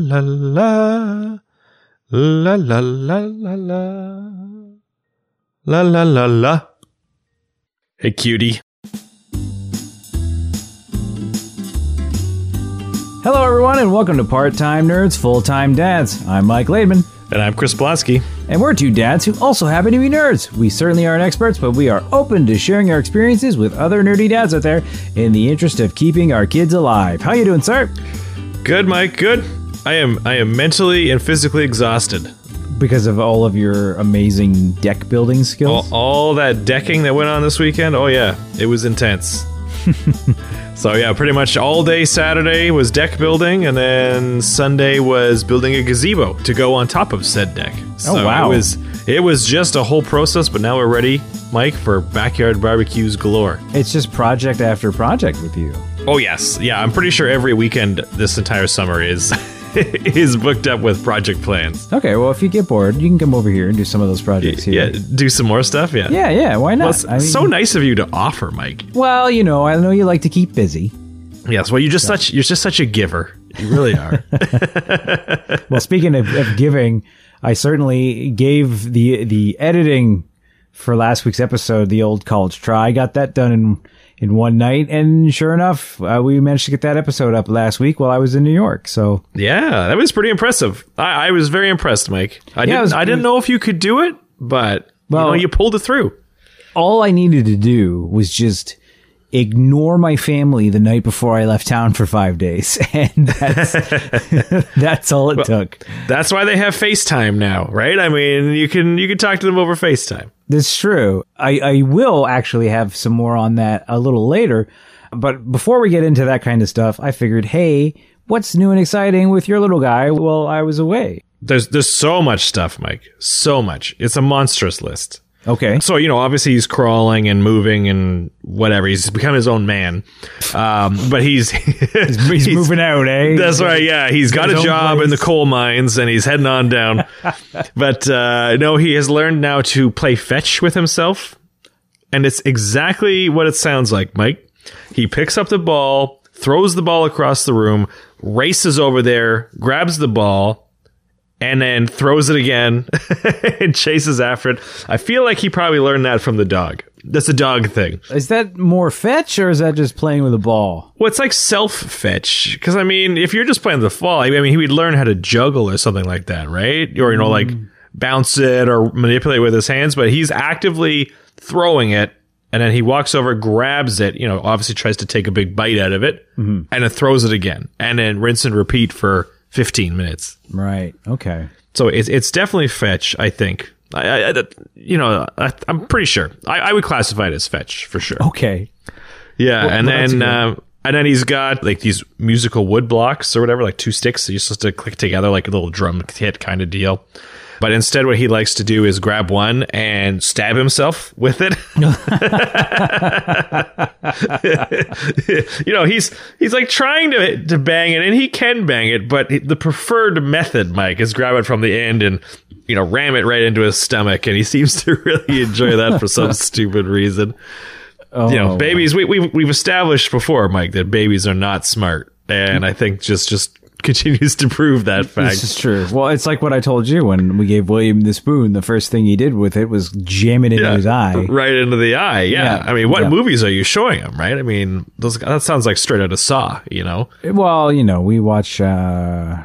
La la la la la la la la la la la. Hey, cutie. Hello, everyone, and welcome to Part Time Nerds, Full Time Dads. I'm Mike Laidman, And I'm Chris Blonsky. and we're two dads who also happen to be nerds. We certainly aren't experts, but we are open to sharing our experiences with other nerdy dads out there in the interest of keeping our kids alive. How you doing, sir? Good, Mike. Good. I am. I am mentally and physically exhausted. Because of all of your amazing deck building skills. all that decking that went on this weekend. Oh yeah, it was intense. so yeah, pretty much all day Saturday was deck building, and then Sunday was building a gazebo to go on top of said deck. Oh, so wow. It was it was just a whole process, but now we're ready, Mike, for backyard barbecues galore. It's just project after project with you. Oh yes, yeah. I'm pretty sure every weekend this entire summer is is booked up with project plans. Okay, well, if you get bored, you can come over here and do some of those projects here. Yeah, do some more stuff. Yeah. yeah, yeah, why not? Well, it's I mean- so nice of you to offer, Mike. well, you know, I know you like to keep busy. Yes. Well, you're just such you're just such a giver. You really are. Well, speaking of, of giving, I certainly gave the the editing for last week's episode the old college try. I got that done in in one night, and sure enough, uh, we managed to get that episode up last week while I was in New York. So yeah, that was pretty impressive. I, I was very impressed, Mike. I Yeah, didn't was- I didn't know if you could do it, but Well- you know you pulled it through. all I needed to do was just ignore my family the night before I left town for five days, and that's that's all it took. That's why they have FaceTime now, right? I mean, you can you can talk to them over FaceTime. That's true. I, I will actually have some more on that a little later. But before we get into that kind of stuff, I figured, hey, what's new and exciting with your little guy while I was away? There's there's so much stuff, Mike. So much. It's a monstrous list. Okay. So you know, obviously he's crawling and moving and whatever. He's become his own man. Um, but he's He's, moving out, eh? That's right. Yeah, he's got his a job in the coal mines and he's heading on down. but uh, no, he has learned now to play fetch with himself, and it's exactly what it sounds like, Mike. He picks up the ball, throws the ball across the room, races over there, grabs the ball. And then throws it again and chases after it. I feel like he probably learned that from the dog. That's a dog thing. Is that more fetch or is that just playing with a ball? Well, it's like self fetch. Because, I mean, if you're just playing with the fall, I mean, he would learn how to juggle or something like that, right? Or, you know, like mm. bounce it or manipulate with his hands, but he's actively throwing it. And then he walks over, grabs it, you know, obviously tries to take a big bite out of it, mm-hmm. and then throws it again. And then rinse and repeat for 15 minutes. Right. Okay. So it's, it's definitely fetch, I think. I, I, I- you know, I, I'm pretty sure. I, I would classify it as fetch for sure. Okay. Yeah, and what else then um, and then he's got like these musical wood blocks or whatever, like two sticks that you're supposed to click together like a little drum kit kind of deal. But instead, what he likes to do is grab one and stab himself with it. you know, he's he's like trying to to bang it, and he can bang it, but the preferred method, Mike, is grab it from the end and you know ram it right into his stomach, and he seems to really enjoy that for some stupid reason Oh, you know, oh. babies. We, we've we've established before, Mike, that babies are not smart, and I think just just continues to prove that fact. This is true. Well, it's like what I told you when we gave William the spoon. The first thing he did with it was jam it into Yeah, his eye. right into the eye. Yeah. Yeah. I mean, what Yeah. movies are you showing him? Right. I mean, those that sounds like straight out of Saw. You know. Well, you know, we watch. uh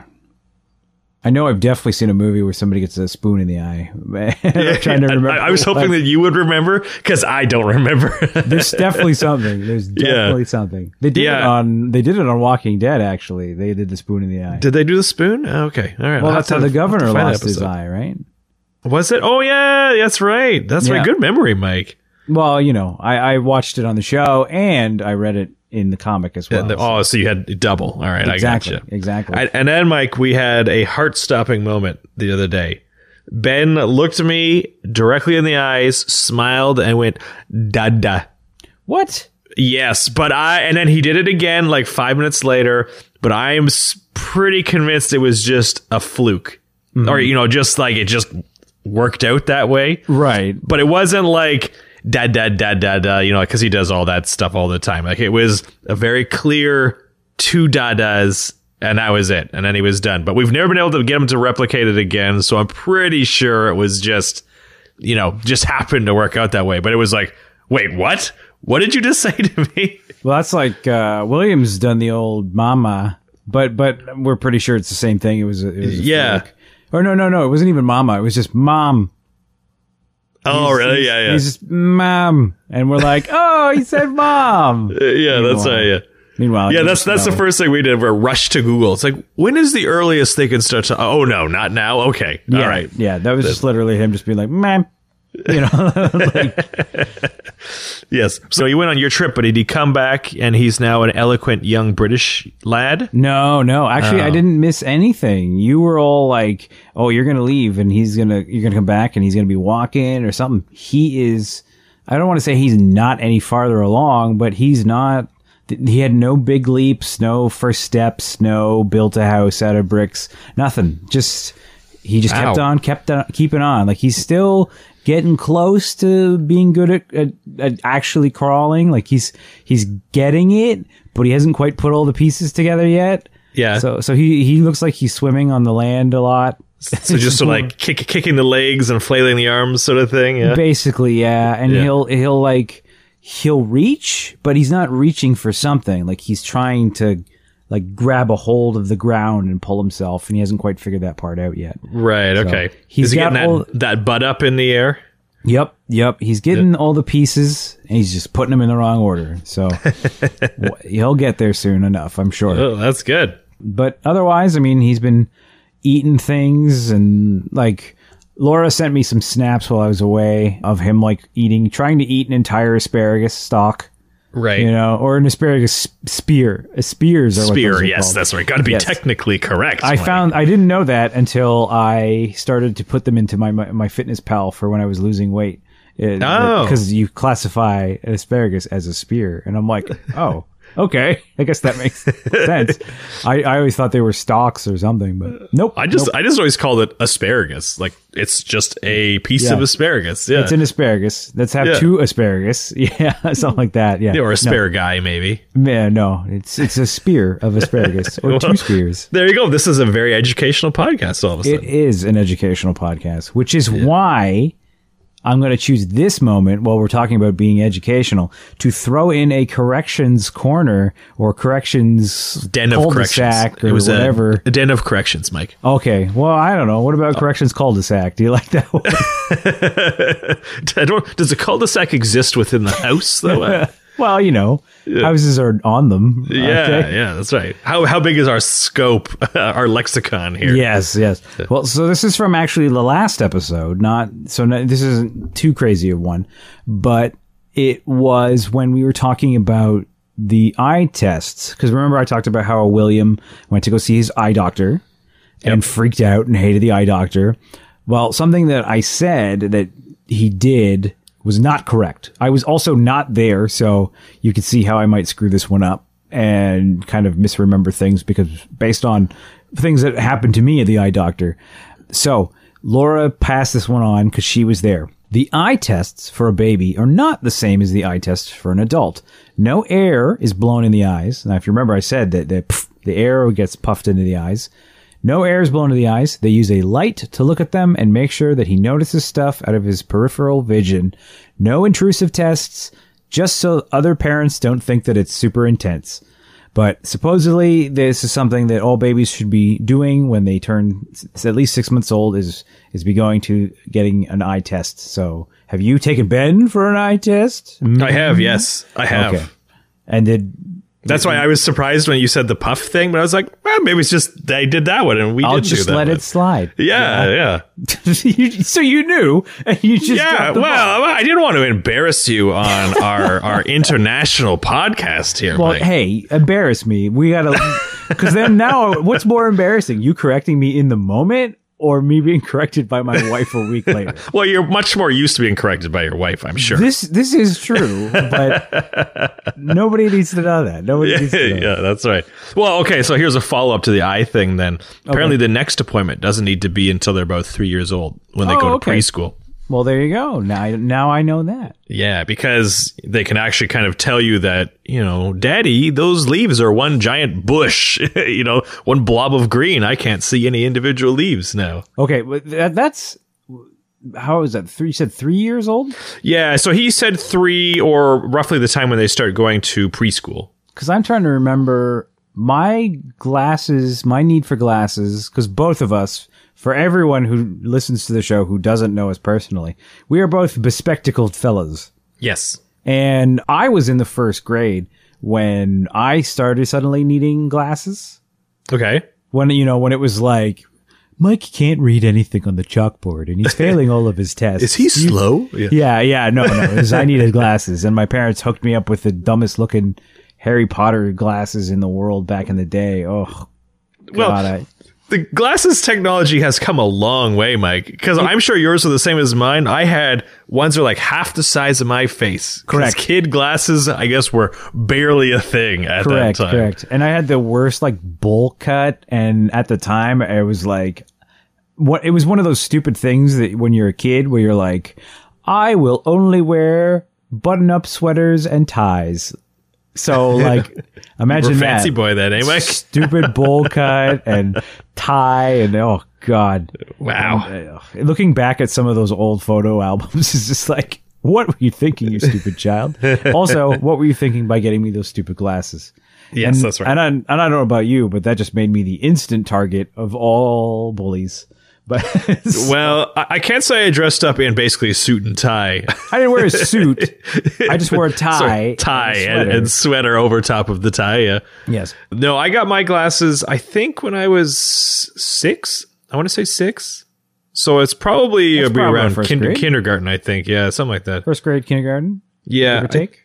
I know I've definitely seen a movie where somebody gets a spoon in the eye. I'm trying to remember. I, I was hoping that you would remember because I don't remember. There's definitely something. There's definitely something. They did it on. They did it on Walking Dead. Actually, they did the spoon in the eye. Did they do the spoon? Oh, Okay. All right. well, I'll that's how the I'll have to governor lost his episode. eye, right? Was it? Oh yeah, that's right. That's Yeah. right. Good memory, Mike. Well, you know, I, I watched it on the show and I read it in the comic as well. The- oh, so you had double. All right, exactly, I gotcha. exactly. I, and then, Mike, we had a heart stopping moment the other day. Ben looked me directly in the eyes, smiled, and went, Dada. what? Yes, but I, and then he did it again like five minutes later, but I am pretty convinced it was just a fluke. Mm-hmm. Or, you know, just like it just worked out that way. Right. But it wasn't like, da da da da da, you know, because he does all that stuff all the time. Like it was a very clear two dadas and that was it. And then he was done. But we've never been able to get him to replicate it again. So I'm pretty sure it was just, you know, just happened to work out that way. But it was like, wait, what? What did you just say to me? Well, that's like uh, Williams done the old mama, but but we're pretty sure it's the same thing. It was, a, it was a Yeah. fake. Or no, no, no. It wasn't even mama. It was just mom. Oh, He's- really? he's- Yeah, yeah. He's just mom, and we're like, oh, he said mom. Uh, yeah, that's Meanwhile- right. Yeah. Meanwhile, Yeah, that's that's the first thing we did. We're rush to Google. It's like, when is the earliest they can start to? Oh no, not now. Okay, Yeah, all right. yeah. That was just literally him just being like, ma'am. You know, like, Yes. So you went on your trip, but did he come back and he's now an eloquent young British lad? no, no. Actually, Oh. I didn't miss anything. You were all like, "Oh, you're gonna leave, and he's gonna, you're gonna come back, and he's gonna be walking or something." He is. I don't want to say he's not any farther along, but he's not. He had no big leaps, no first steps, no built a house out of bricks, nothing. Just he just kept Wow. on, kept on, keeping on. Like he's still getting close to being good at, at, at actually crawling. Like he's he's getting it, but he hasn't quite put all the pieces together yet. Yeah. So so he he looks like he's swimming on the land a lot. So just sort of like kick, kicking the legs and flailing the arms, sort of thing. Yeah. Basically, yeah. And Yeah. he'll he'll like he'll reach, but he's not reaching for something. Like he's trying to like grab a hold of the ground and pull himself, and he hasn't quite figured that part out yet. Right. Okay. he's he getting got that, all- that butt up in the air? Yep, yep. He's getting all the pieces, and he's just putting them in the wrong order. So he'll get there soon enough, I'm sure. Oh, that's good. But otherwise, I mean, he's been eating things, and like Laura sent me some snaps while I was away of him like eating, trying to eat an entire asparagus stalk, Right. you know, or an asparagus spear. Uh, Spears are what Spear. are Yes, called. that's right. Got to be Yes. technically correct. I Mike. found I didn't know that until I started to put them into my my, MyFitnessPal for when I was losing weight. Oh. because you classify asparagus as a spear, and I'm like, oh, okay, I guess that makes sense. I, I always thought they were stalks or something, but nope. I just nope. I just always called it asparagus. Like it's just a piece Yeah. of asparagus. Yeah. it's an asparagus. Let's have Yeah. two asparagus. Yeah, something like that. Yeah, Yeah, or No. asparagus, maybe. Yeah, no, it's it's a spear of asparagus or two spears. There you go. This is a very educational podcast. All of a sudden. is an educational podcast, which is why I'm going to choose this moment while we're talking about being educational to throw in a corrections corner or corrections den of corrections. cul-de-sac or it was whatever. A, den of corrections, Mike. okay, well, I don't know. What about oh. corrections cul-de-sac? Do you like that one? I don't, does a cul-de-sac exist within the house though? Well, you know, houses are on them. yeah, okay? yeah, that's right. How how big is our scope, our lexicon here? Yes, yes. Well, so this is from actually the last episode, not so no, this isn't too crazy of one, but it was when we were talking about the eye tests. Because remember, I talked about how William went to go see his eye doctor and freaked out and hated the eye doctor. Well, something that I said that he did was not correct. I was also not there, so you can see how I might screw this one up and kind of misremember things because based on things that happened to me at the eye doctor. So Laura passed this one on because she was there. The eye tests for a baby are not the same as the eye tests for an adult. No air is blown in the eyes. Now, if you remember, I said that the, pff, the air gets puffed into the eyes. No air is blown to the eyes. They use a light to look at them and make sure that he notices stuff out of his peripheral vision. No intrusive tests, just so other parents don't think that it's super intense. But supposedly, this is something that all babies should be doing when they turn at least six months old. Is is be going to getting an eye test. So, have you taken Ben for an eye test? I have. Yes, I have. Okay. And did That's why mm-hmm. I was surprised when you said the puff thing, but I was like, well, maybe it's just they did that one and we I'll didn't just do that let one. it slide. Yeah, yeah. You- so you knew, and you just Yeah, dropped the ball. well, I didn't want to embarrass you on our our international podcast here. Well, Mike. hey, embarrass me. We gotta, because then now, what's more embarrassing? You correcting me in the moment, or me being corrected by my wife a week later? Well, you're much more used to being corrected by your wife, I'm sure. This this is true, but nobody needs to know that. Nobody needs to know. yeah, that's right. Well, okay, so here's a follow up to the eye thing then. Apparently, the next appointment doesn't need to be until they're about three years old when they Oh, go to okay. preschool. Well, there you go. Now, I, now I know that. Yeah, because they can actually kind of tell you that, you know, daddy, those leaves are one giant bush, you know, one blob of green. I can't see any individual leaves now. Okay, but that, that's how is that? Three? You said three years old? Yeah, so he said three or roughly the time when they start going to preschool. Because I'm trying to remember my glasses, my need for glasses. Because both of us, for everyone who listens to the show who doesn't know us personally, we are both bespectacled fellas. Yes. And I was in the first grade when I started suddenly needing glasses. Okay. When, you know, when it was like, Mike can't read anything on the chalkboard and he's failing all of his tests. Is he slow? Yeah. Yeah, yeah, no, no. was- I needed glasses, and my parents hooked me up with the dumbest looking Harry Potter glasses in the world back in the day. Oh, Well, God, I, The glasses technology has come a long way, Mike. Because I'm sure yours are the same as mine. I had ones that are like half the size of my face. Correct. Kid glasses, I guess, were barely a thing at correct, that time. correct. And I had the worst like bowl cut, and at the time, I was like, what? It was one of those stupid things that when you're a kid, where you're like, I will only wear button-up sweaters and ties. So like, imagine We're that. fancy boy then, eh, Mike? stupid bowl cut and tie and oh god Wow. And, uh, looking back at some of those old photo albums is just like what were you thinking you stupid child also what were you thinking by getting me those stupid glasses Yes, and, that's right. and I, and I don't know about you but that just made me the instant target of all bullies but Well, I I can't say I dressed up in basically a suit and tie. I didn't wear a suit I just wore a tie Sorry, tie and sweater. and sweater over top of the tie. Yeah. yes No, I got my glasses, I think, when I was six. I want to say six. So it's probably, uh, probably around first kin- kindergarten, I think. Yeah, something like that. first grade kindergarten Yeah. take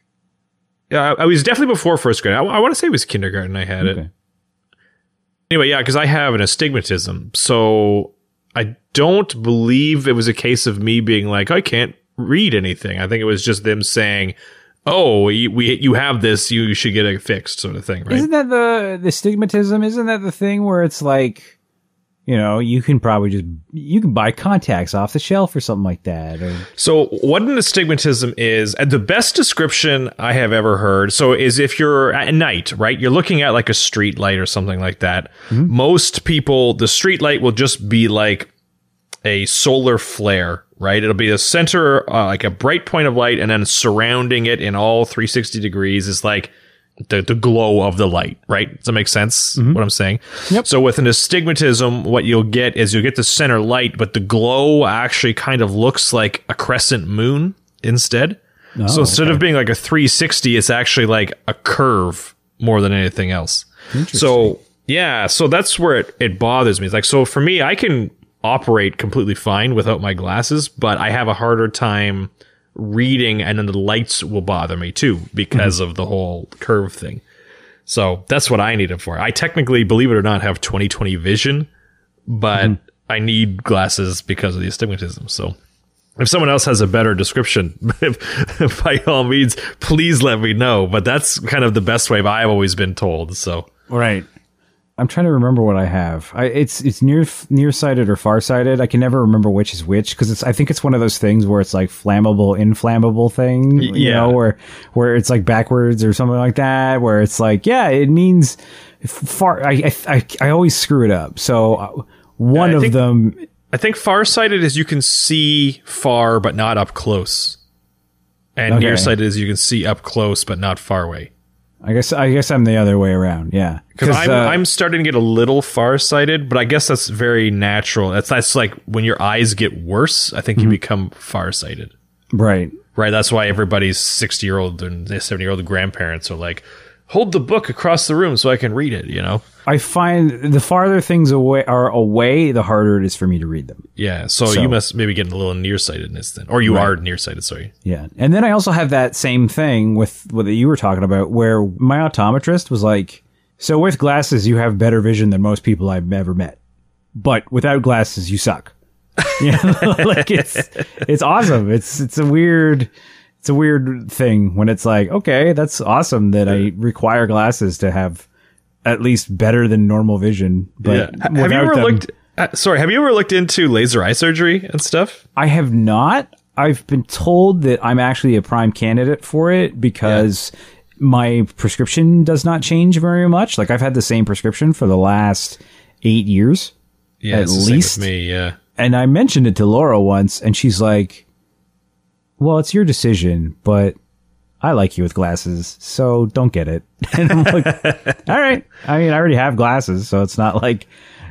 I, yeah, I was definitely before first grade. I, I want to say it was kindergarten I had it. Anyway, yeah, because I have an astigmatism. So I don't believe it was a case of me being like, I can't read anything. I think it was just them saying, oh, you, we, you have this, you should get it fixed, sort of thing, right? Isn't that the the stigmatism? Isn't that the thing where it's like, you know, you can probably just you can buy contacts off the shelf or something like that. Or, So, what an astigmatism is, and the best description I have ever heard, so is if you're at night, right? You're looking at like a street light or something like that. Most people, the street light will just be like a solar flare, right? It'll be a center, uh, like a bright point of light, and then surrounding it in all 360 degrees is like the, the glow of the light, right? Does that make sense? Mm-hmm. What I'm saying? Yep. So with an astigmatism, what you'll get is you'll get the center light, but the glow actually kind of looks like a crescent moon instead. Oh, so instead of being like a 360, it's actually like a curve more than anything else. So yeah, so that's where it, it bothers me. It's like so for me, I can operate completely fine without my glasses, but I have a harder time reading and then the lights will bother me too because of the whole curve thing. So that's what I need it for. I technically, believe it or not, have 2020 vision, but mm-hmm. I need glasses because of the astigmatism. So if someone else has a better description, by all means, please let me know. But that's kind of the best way I've always been told. So right. I'm trying to remember what I have. I, it's it's near nearsighted or farsighted. I can never remember which is which because it's. I think it's one of those things where it's like flammable, inflammable thing. You yeah. know, where where it's like backwards or something like that. Where it's like, yeah, it means far. I I I, I always screw it up. So uh, one of think- them. I think farsighted is you can see far but not up close, and Okay. nearsighted is you can see up close but not far away. I guess I guess I'm the other way around. Yeah, Because I'm, uh, I'm starting to get a little farsighted, but I guess that's very natural. That's that's like when your eyes get worse, I think you become farsighted. right. Right. That's why everybody's 60 year old and 70 year old grandparents are like, hold the book across the room so I can read it, you know? I find the farther things away are away, the harder it is for me to read them. Yeah. So, So- you must maybe get a little nearsightedness then. Or you are nearsighted, sorry. Yeah. And then I also have that same thing with what you were talking about where my optometrist was like, so with glasses, you have better vision than most people I've ever met. But without glasses, you suck. You know, like it's, it's awesome. It's, it's a weird, it's a weird thing when it's like, okay, that's awesome that I require glasses to have at least better than normal vision. But Have you ever them- looked, uh, sorry, have you ever looked into laser eye surgery and stuff? I have not. I've been told that I'm actually a prime candidate for it because my prescription does not change very much. Like I've had the same prescription for the last eight years. Yeah, At it's the same with least- me. Yeah. And I mentioned it to Laura once and she's like, well, it's your decision, but I like you with glasses, so don't get it. And I'm like, all right. I mean, I already have glasses, so it's not like,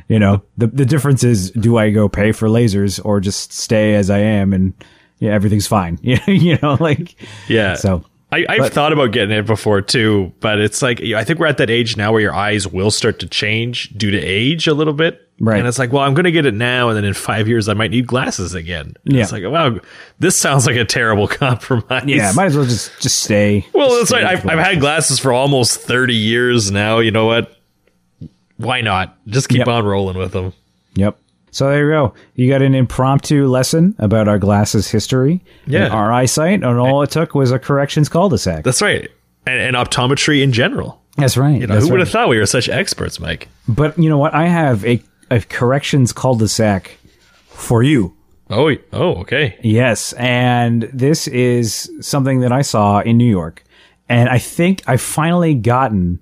you know, the, the difference is do I go pay for lasers or just stay as I am and yeah, everything's fine. you know, like, Yeah. so I, I've But- thought about getting it before too, but it's like I think we're at that age now where your eyes will start to change due to age a little bit. Right. And it's like, well, I'm going to get it now, and then in five years I might need glasses again. And Yeah. It's like, wow, this sounds like a terrible compromise. yeah, might as well just, just stay. well, just that's stay right. I've, I've had glasses for almost 30 years now. You know what? Why not? Just keep Yep. on rolling with them. Yep. So there you go. You got an impromptu lesson about our glasses history, Yeah. our eyesight, and all it took was a corrections cul-de-sac. That's right. And, and optometry in general. That's right. You know, That's who would right. have thought we were such experts, Mike? But you know what? I have a, a corrections cul-de-sac for you. Oh, oh, okay. Yes, and this is something that I saw in New York, and I think I've finally gotten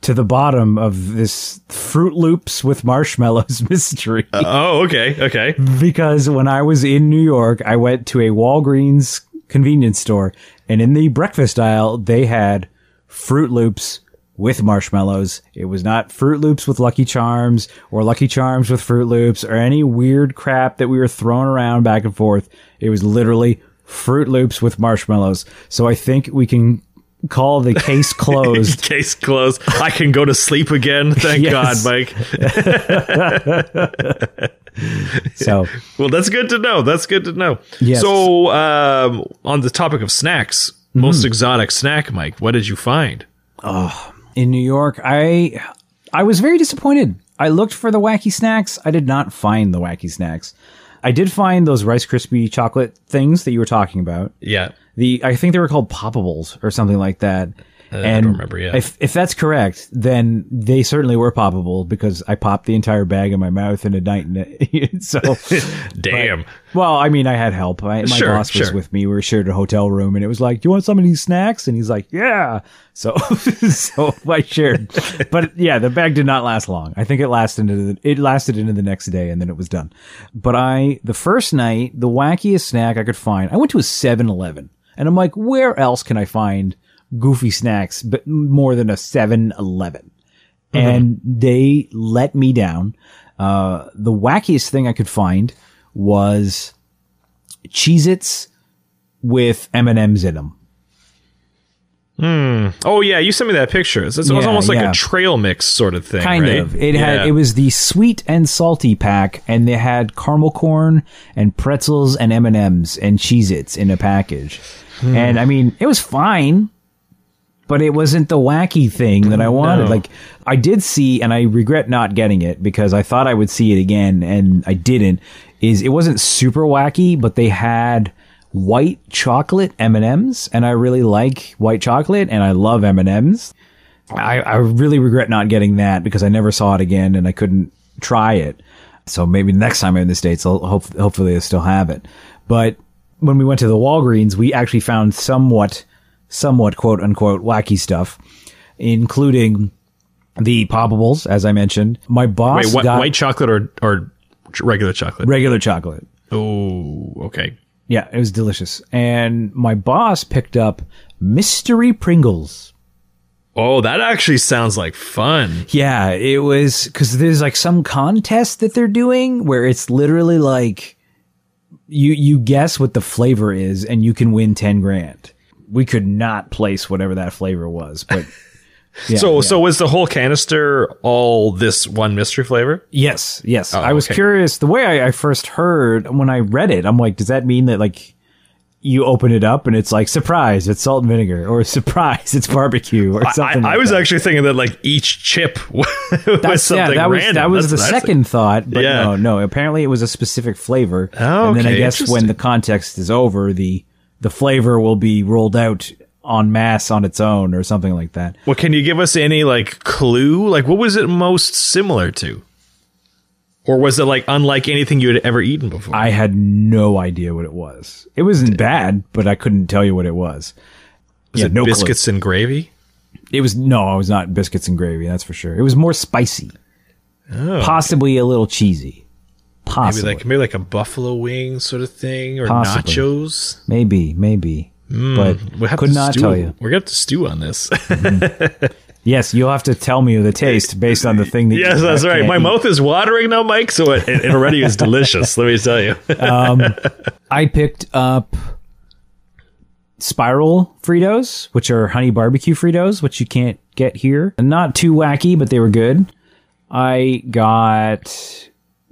to the bottom of this Froot Loops with marshmallows mystery. Uh, oh, okay, okay. because when I was in New York, I went to a Walgreens convenience store, and in the breakfast aisle, they had Froot Loops with marshmallows. It was not Froot Loops with Lucky Charms or Lucky Charms with Froot Loops or any weird crap that we were throwing around back and forth. It was literally Froot Loops with marshmallows. So I think we can call the case closed. Case closed. I can go to sleep again. Thank Yes. God, Mike. so Well, that's good to know. That's good to know. Yes. So, um, on the topic of snacks, most exotic snack, Mike, what did you find? In New York, I I was very disappointed. I looked for the wacky snacks. I did not find the wacky snacks. I did find those Rice Krispie chocolate things that you were talking about. Yeah. The I think they were called Poppables or something like that. I and don't remember, yeah. If if that's correct, then they certainly were poppable because I popped the entire bag in my mouth in a night. And so, Damn. well, I mean, I had help. I, my Sure, boss was sure. with me. We were shared a hotel room, and it was like, "Do you want some of these snacks?" And he's like, "Yeah." So, so I shared. But yeah, the bag did not last long. I think it lasted into the, it lasted into the next day, and then it was done. But I, the first night, the wackiest snack I could find, I went to a 7-Eleven, and I'm like, where else can I find goofy snacks, but more than a 7-Eleven? and they let me down. Uh, the wackiest thing I could find was Cheez-Its with M&Ms in them. Oh, yeah. You sent me that picture. It's, it was Yeah, almost like yeah. a trail mix sort of thing. Kind right? of. It Yeah. had, it was the sweet and salty pack and they had caramel corn and pretzels and M&Ms and Cheez-Its in a package. Hmm. And I mean, it was fine, but it wasn't the wacky thing that I wanted. No. Like I did see, and I regret not getting it because I thought I would see it again and I didn't. Is it wasn't super wacky, but they had white chocolate M and M's, and I really like white chocolate, and I love M and M's. I, I really regret not getting that because I never saw it again and I couldn't try it. So maybe next time I'm in the States, I'll hope, hopefully they still have it. But when we went to the Walgreens, we actually found somewhat, somewhat quote unquote wacky stuff, including the poppables, as I mentioned. My boss Wait, what, got white chocolate or, or regular chocolate? regular chocolate. oh, okay. Yeah, it was delicious. And my boss picked up mystery Pringles. Oh, that actually sounds like fun. Yeah, it was because there's like some contest that they're doing where it's literally like you you guess what the flavor is and you can win ten grand. We could not place whatever that flavor was, but yeah, so, yeah. so was the whole canister all this one mystery flavor? yes, yes. Oh, I was okay. curious. The way I, I first heard when I read it, I'm like, does that mean that like you open it up and it's like surprise, it's salt and vinegar, or surprise, it's barbecue, or I, something? I like was that. actually thinking that like each chip was That's, something yeah, that was random. that was That's the I second thought, but Yeah. no, no. Apparently, it was a specific flavor, Oh, and then I guess when the context is over, the the flavor will be rolled out en masse on its own, or something like that. Well, can you give us any like clue? Like, what was it most similar to? Or was it like unlike anything you had ever eaten before? I had no idea what it was. It wasn't bad, but I couldn't tell you what it was. was yeah, it no clue. biscuits and gravy? It was no, it was not biscuits and gravy. That's for sure. It was more spicy, oh, possibly a little cheesy, Maybe like maybe like a buffalo wing sort of thing or Possibly. nachos. maybe, maybe, hmm, but We'll have could to not stew. tell you. We're gonna have to stew on this. Yes, you'll have to tell me the taste based on the thing that. yes, that's right. My eat. mouth is watering now, Mike. So it, it already is delicious. Let me tell you. Um, I picked up spiral Fritos, which are honey barbecue Fritos, which you can't get here. Not too wacky, but they were good. I got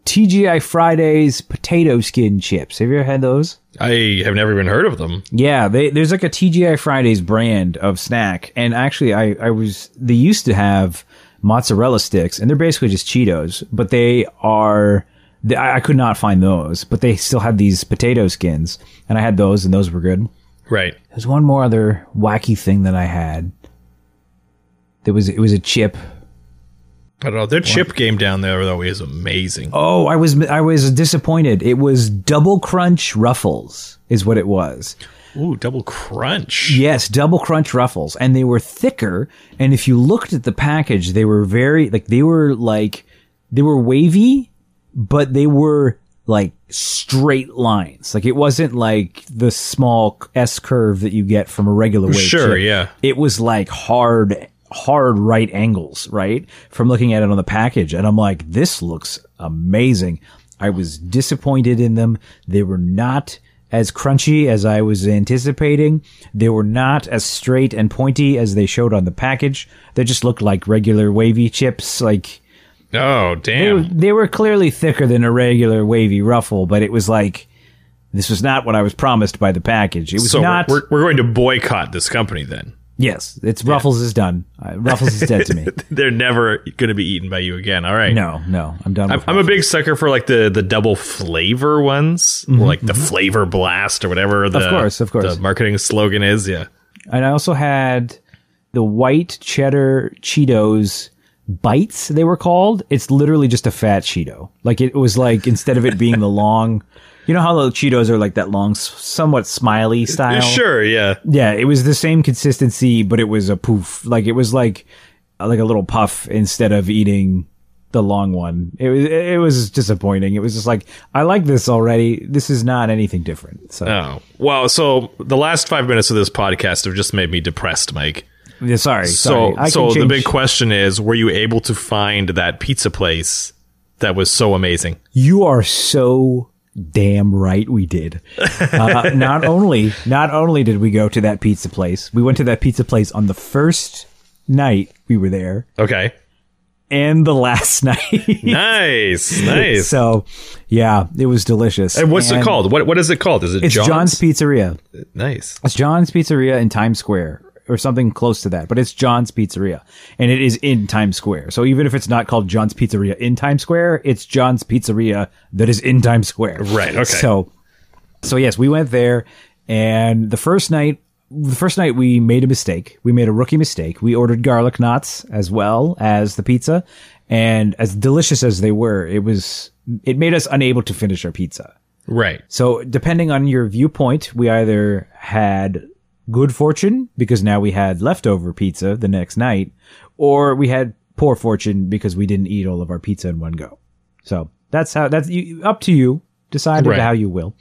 TGI Fridays potato skin chips. Have you ever had those? I have never even heard of them. Yeah, they, there's like a TGI Fridays brand of snack, and actually, I I was they used to have mozzarella sticks, and they're basically just Cheetos, but they are. They, I I could not find those, but they still had these potato skins, and I had those, and those were good. Right. There's one more other wacky thing that I had. There was it was a chip. I don't know. Their chip game down there though is amazing. Oh, I was I was disappointed. It was double crunch ruffles, is what it was. Ooh, double crunch. Yes, double crunch ruffles, and they were thicker. And if you looked at the package, they were very like they were like they were wavy, but they were like straight lines. Like it wasn't like the small S curve that you get from a regular wave. Sure, chip. yeah. It was like hard, hard right angles, right? From looking at it on the package, and I'm like, this looks amazing. I was disappointed in them. They were not as crunchy as I was anticipating. They were not as straight and pointy as they showed on the package. They just looked like regular wavy chips. Like Oh, they, damn. they were clearly thicker than a regular wavy ruffle, but it was like this was not what I was promised by the package. It was So not. we're, we're going to boycott this company then. Yes, it's Ruffles is done. Uh, Ruffles is dead to me. They're never going to be eaten by you again. All right. No, no, I'm done. I'm, I'm a big sucker for like the the double flavor ones, like the flavor blast or whatever. The, Mm-hmm, course, of course. The marketing slogan is yeah. and I also had the white cheddar Cheetos bites. They were called. It's literally just a fat Cheeto. Like it was like instead of it being the long, you know how the Cheetos are like that long, somewhat smiley style. Sure, yeah. Yeah, it was the same consistency, but it was a poof. Like it was like like a little puff instead of eating the long one. It was it was disappointing. It was just like I like this already. This is not anything different. So Oh well, so the last five minutes of this podcast have just made me depressed, Mike. yeah, sorry. So sorry. So the big question is, were you able to find that pizza place that was so amazing? You are so damn right we did. Uh, not only not only did we go to that pizza place, we went to that pizza place on the first night we were there Okay, and the last night. nice, nice. so, yeah, it was delicious. and what's it called? What what is it called? Is it It's John's? Pizzeria. Nice. It's John's Pizzeria in Times Square or something close to that, but it's John's Pizzeria and it is in Times Square. So even if it's not called John's Pizzeria in Times Square, it's John's Pizzeria that is in Times Square. Right, okay. So, so yes, we went there and the first night, the first night we made a mistake. We made a rookie mistake. We ordered garlic knots as well as the pizza and as delicious as they were, it was, it made us unable to finish our pizza. Right. So, depending on your viewpoint, we either had good fortune because now we had leftover pizza the next night, or we had poor fortune because we didn't eat all of our pizza in one go. So that's how that's you, up to you. Decide Right. how you will.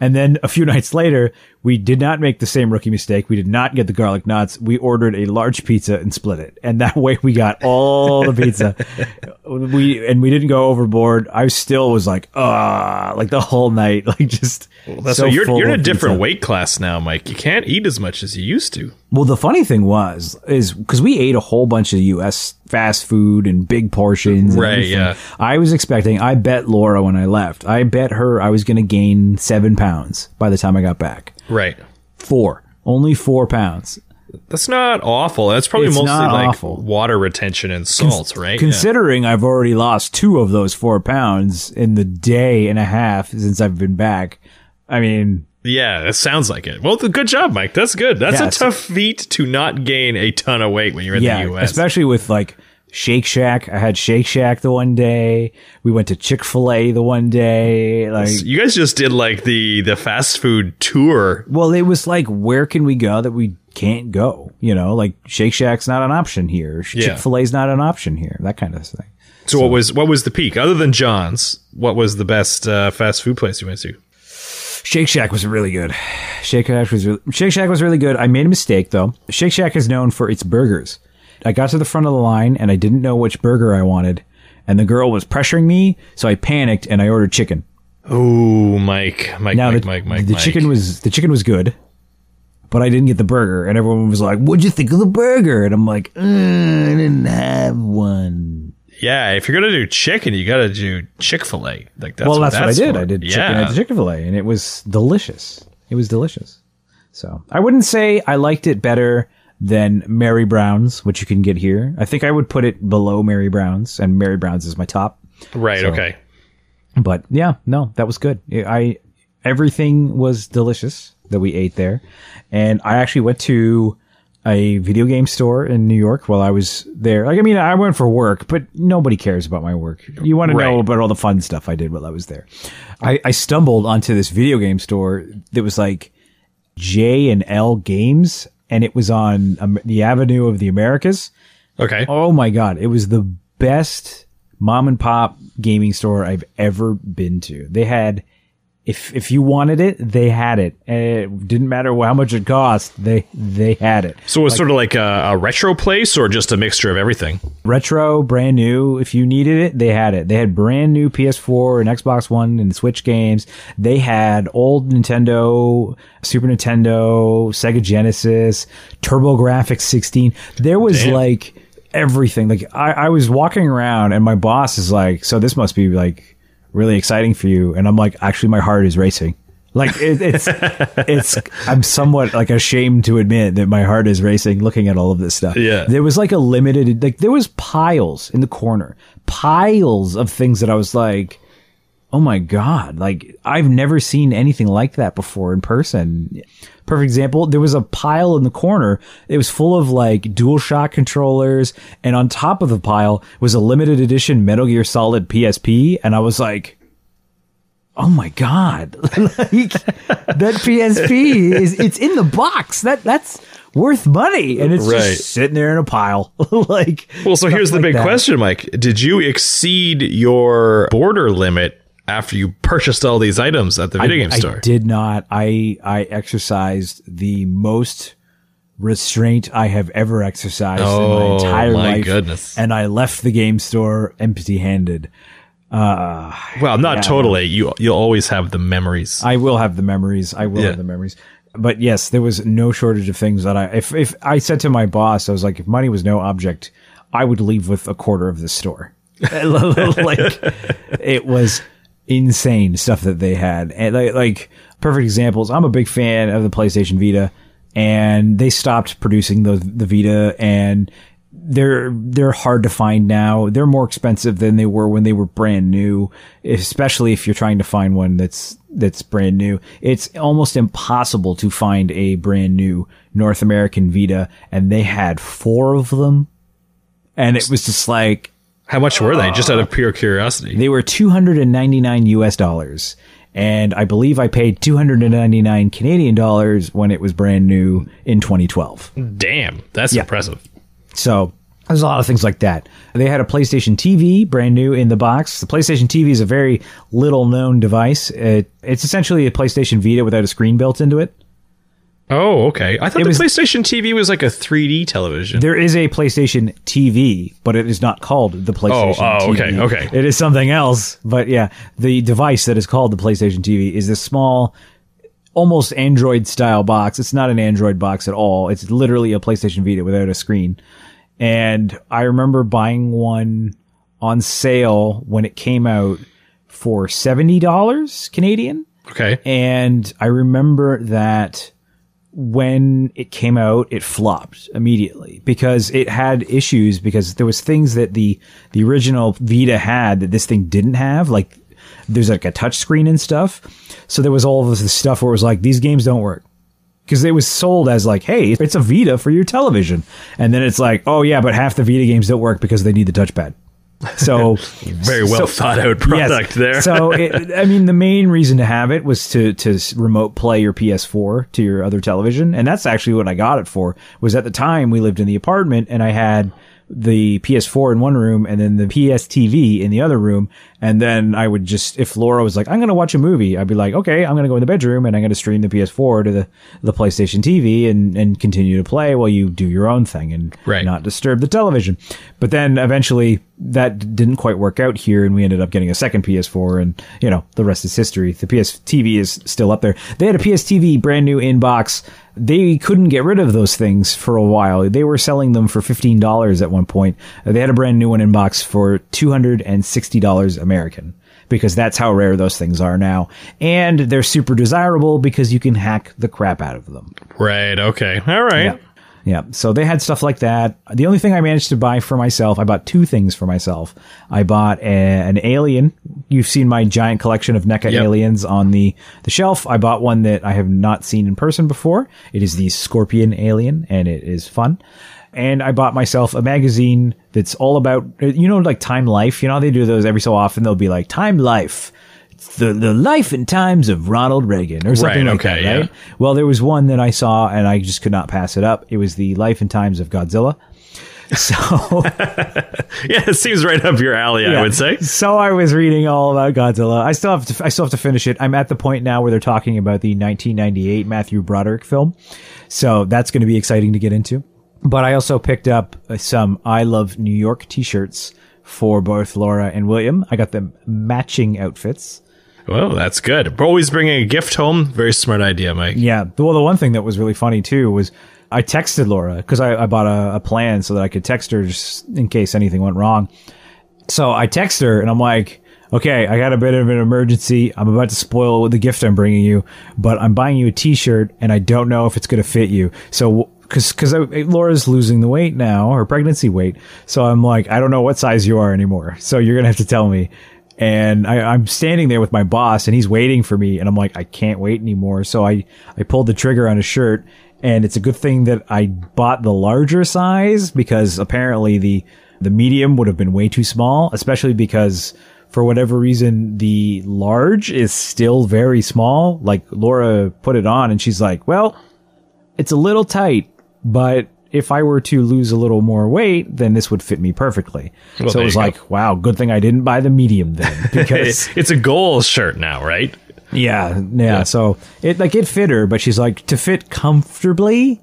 And then a few nights later, we did not make the same rookie mistake. We did not get the garlic knots. We ordered a large pizza and split it. And that way we got all the pizza. we, and we didn't go overboard. I still was like, ah, like the whole night, like just. That's so you're you're in a different pizza. weight class now, Mike. You can't eat as much as you used to. Well, the funny thing was, is because we ate a whole bunch of U.S. fast food and big portions. and Right, everything. yeah. I was expecting, I bet Laura when I left, I bet her I was going to gain seven pounds by the time I got back. Right. Four. Only four pounds. That's not awful. That's probably It's mostly not like awful. water retention and salt, right? Considering I've already lost two of those four pounds in the day and a half since I've been back. I mean, Yeah, it sounds like it. Well, th- good job, Mike. That's good. That's Yeah, a tough feat to not gain a ton of weight when you're in yeah, the U.S. especially with like Shake Shack. I had Shake Shack the one day. We went to Chick Fil A the one day. Like, You guys just did like the the fast food tour. well, it was like, where can we go that we can't go? You know, like Shake Shack's not an option here. Yeah. Chick Fil A's not an option here. That kind of thing. So, what was what was the peak other than John's? What was the best uh, fast food place you went to? Shake Shack was really good. Shake Shack was really, Shake Shack was really good. I made a mistake though. Shake Shack is known for its burgers. I got to the front of the line and I didn't know which burger I wanted, and the girl was pressuring me, so I panicked and I ordered chicken. Oh, Mike, Mike, Now Mike, the, Mike, Mike, the Mike. chicken was the chicken was good, but I didn't get the burger, and everyone was like, "What'd you think of the burger?" And I'm like, uh, "I didn't have one." Yeah, if you're gonna do chicken, you gotta do Chick Fil A. Like that's well, what that's what I did. for. I did chicken Yeah. at Chick Fil A, and it was delicious. It was delicious. So I wouldn't say I liked it better than Mary Brown's, which you can get here. I think I would put it below Mary Brown's, and Mary Brown's is my top. Right. okay. But yeah, no, that was good. I everything was delicious that we ate there, and I actually went to a video game store in New York while I was there. Like, I mean, I went for work, but nobody cares about my work. You want to know about all the fun stuff I did while I was there. I, I stumbled onto this video game store that was like J and L Games, and it was on um, the Avenue of the Americas. Okay. Oh my god, it was the best mom and pop gaming store I've ever been to. They had if if you wanted it, they had it. And it didn't matter how much it cost. They they had it. So it was sort of like a, a retro place, or just a mixture of everything. Retro, brand new. If you needed it, they had it. They had brand new PS4 and Xbox One and Switch games. They had old Nintendo, Super Nintendo, Sega Genesis, TurboGrafx 16. There was Damn. like everything. Like I, I was walking around and my boss is like, "So this must be like really exciting for you," and I'm like, "Actually, my heart is racing." Like it, it's, it's. I'm somewhat like ashamed to admit that my heart is racing looking at all of this stuff. Yeah. there was like a limited, like there was piles in the corner, piles of things that I was like, oh my god, like I've never seen anything like that before in person. Perfect example, there was a pile in the corner. It was full of like DualShock controllers, and on top of the pile was a limited edition Metal Gear Solid PSP, and I was like. Oh my god! like that PSP is it's in the box. That that's worth money, and it's Right. just sitting there in a pile. like Well, so here's the like big that. question, Mike. Did you exceed your border limit after you purchased all these items at the video game store. I did not. I I exercised the most restraint I have ever exercised in my Oh, entire my life. goodness. And I left the game store empty-handed. Uh, well, not totally. You you'll always have the memories. I will have the memories. I will Yeah. have the memories. But yes, there was no shortage of things that I if if I said to my boss, I was like, if money was no object, I would leave with a quarter of the store. like it was insane stuff that they had. And like, like perfect examples. I'm a big fan of the PlayStation Vita and they stopped producing the the Vita and they're they're hard to find now. They're more expensive than they were when they were brand new, especially if you're trying to find one that's that's brand new. It's almost impossible to find a brand new North American Vita and they had 4 of them. And it was just like How much were they? Just out of uh, pure curiosity. they were 299 US dollars. And I believe I paid 299 Canadian dollars when it was brand new in 2012. Damn, that's impressive. So there's a lot of things like that. They had a PlayStation TV, brand new in the box. The PlayStation TV is a very little known device. It, it's essentially a PlayStation Vita without a screen built into it. Oh, okay. I thought It the was- PlayStation TV was like a 3D television. There is a PlayStation TV, but it is not called the oh, PlayStation oh, TV. okay, okay. It is something else. But yeah, the device that is called the PlayStation TV is this small, almost Android style box. It's not an Android box at all. It's literally a PlayStation Vita without a screen. And I remember buying one on sale when it came out for $70 Canadian. okay. And I remember that when it came out, it flopped immediately because it had issues because there was things that the the original Vita had that this thing didn't have, like there's like a touch screen and stuff. So there was all of this stuff where it was like these games don't work. because it was sold as like, hey, it's a Vita for your television, and then it's like, oh yeah, but half the Vita games don't work because they need the touchpad. So Very well so- thought out product there. so it, I mean, the main reason to have it was to to remote play your PS4 to your other television, and that's actually what I got it for. Was at the time we lived in the apartment, and I had the PS4 in one room and then the PS TV in the other room. And then I would just, if Laura was like, I'm going to watch a movie, I'd be like, okay, I'm going to go in the bedroom and I'm going to stream the PS4 to the, the PlayStation TV and, and continue to play while you do your own thing and Right. not disturb the television. But then eventually that didn't quite work out here and we ended up getting a second PS4 and, you know, the rest is history. The PS TV is still up there. They had a PS TV brand new in box. They couldn't get rid of those things for a while. They were selling them for $15 at one point. They had a brand new one in box for $260 American because that's how rare those things are now. And they're super desirable because you can hack the crap out of them. right. Okay. All right. Yeah. Yeah. So they had stuff like that. The only thing I managed to buy for myself, I bought two things for myself. I bought a, an alien. You've seen my giant collection of NECA Yep. aliens on the, the shelf. I bought one that I have not seen in person before. It is the Scorpion alien and it is fun. And I bought myself a magazine that's all about, you know, like Time Life. You know, how they do those every so often. They'll be like Time Life. The, the life and times of Ronald Reagan or something Right, like okay, that, yeah. Well, there was one that I saw and I just could not pass it up. It was the life and times of Godzilla. So, Yeah, it seems right up your alley, I would say. So I was reading all about Godzilla. I still have to. I still have to finish it. I'm at the point now where they're talking about the 1998 Matthew Broderick film. So that's going to be exciting to get into. But I also picked up uh, some I Love New York T-shirts for both Laura and William. I got them matching outfits. Well, that's good. We're always bringing a gift home. Very smart idea, Mike. Yeah. Well, the one thing that was really funny too was I texted Laura because I, I bought a, a plan so that I could text her just in case anything went wrong. So I text her and I'm like, okay, I got a bit of an emergency. I'm about to spoil the gift I'm bringing you, but I'm buying you a t-shirt and I don't know if it's going to fit you. So, cause, cause Laura's losing the weight now, her pregnancy weight. So I'm like, I don't know what size you are anymore. So you're going to have to tell me. And I, I'm standing there with my boss and he's waiting for me. And I'm like, I can't wait anymore. So I, I pulled the trigger on a shirt and it's a good thing that I bought the larger size because apparently the, the medium would have been way too small, especially because for whatever reason, the large is still very small. Like Laura put it on and she's like, well, it's a little tight, but if I were to lose a little more weight, then this would fit me perfectly. Well, so it was you go. like, wow, good thing I didn't buy the medium then because It's a goal shirt now, right? yeah, yeah, So it like it fit her, but she's like to fit comfortably,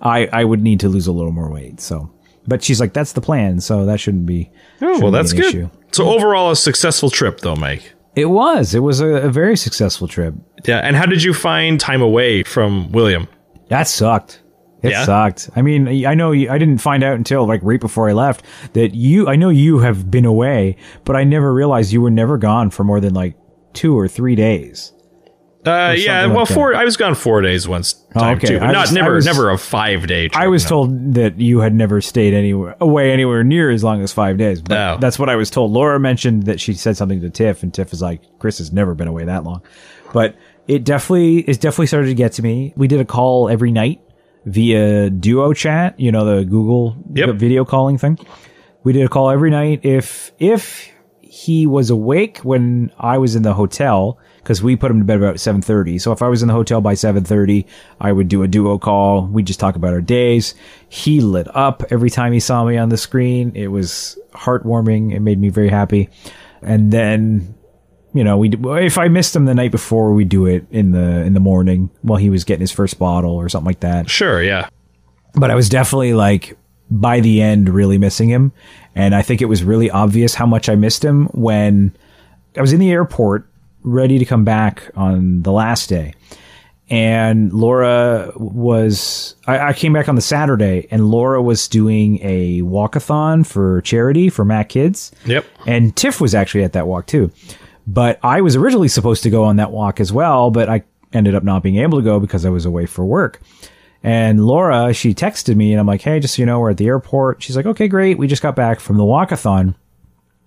I I would need to lose a little more weight. So, but she's like that's the plan, so that shouldn't be. Oh, well, shouldn't be that's an good. issue. So overall, a successful trip, though, Mike. It was. It was a, a very successful trip. Yeah. And how did you find time away from William? That sucked. It Yeah? sucked. I mean, I know you, I didn't find out until like right before I left that you. I know you have been away, but I never realized you were never gone for more than like two or three days. Uh, yeah. Well, like that. four. I was gone four days once. Oh, okay. too. I Not was- never, was- never a five day. I was told that you had never stayed anywhere away anywhere near as long as five days. But No. that's what I was told. Laura mentioned that she said something to Tiff, and Tiff is like, "Chris has never been away that long." But it definitely it definitely started to get to me. We did a call every night via Duo Chat, you know, the Google Yep. video calling thing. We did a call every night. If if he was awake when I was in the hotel because we put him to bed about 7:30. So if I was in the hotel by 7:30, I would do a duo call. We just talk about our days. He lit up every time he saw me on the screen. It was heartwarming. It made me very happy. And then you know, we if I missed him the night before, we do it in the in the morning while he was getting his first bottle or something like that Sure. Yeah. but I was definitely like by the end really missing him. And I think it was really obvious how much I missed him when I was in the airport ready to come back on the last day. And Laura was, I, I came back on the Saturday and Laura was doing a walkathon for charity for Mac Kids. Yep. And Tiff was actually at that walk too. But I was originally supposed to go on that walk as well, but I ended up not being able to go because I was away for work. And Laura, she texted me and I'm like, hey, just so you know, we're at the airport. She's like, okay, great. We just got back from the walkathon.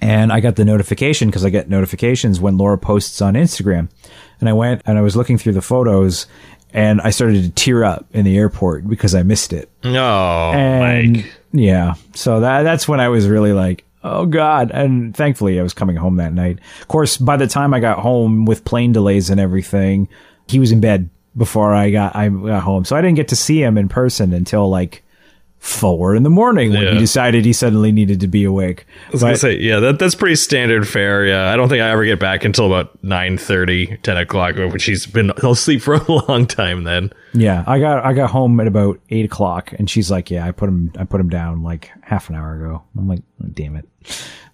And I got the notification because I get notifications when Laura posts on Instagram. And I went and I was looking through the photos and I started to tear up in the airport because I missed it. Oh, And Mike. yeah, so that that's when I was really like, oh god. And thankfully, I was coming home that night. Of course, by the time I got home with plane delays and everything, he was in bed before I got I got home, so I didn't get to see him in person until like four in the morning when Yeah. he decided he suddenly needed to be awake. I was gonna say, yeah, that, that's pretty standard fare. Yeah, I don't think I ever get back until about 9.30, 10 o'clock, which he's been asleep for a long time then. Yeah, I got I got home at about eight o'clock, and she's like, "Yeah, I put him I put him down like half an hour ago." I'm like, oh, "Damn it!"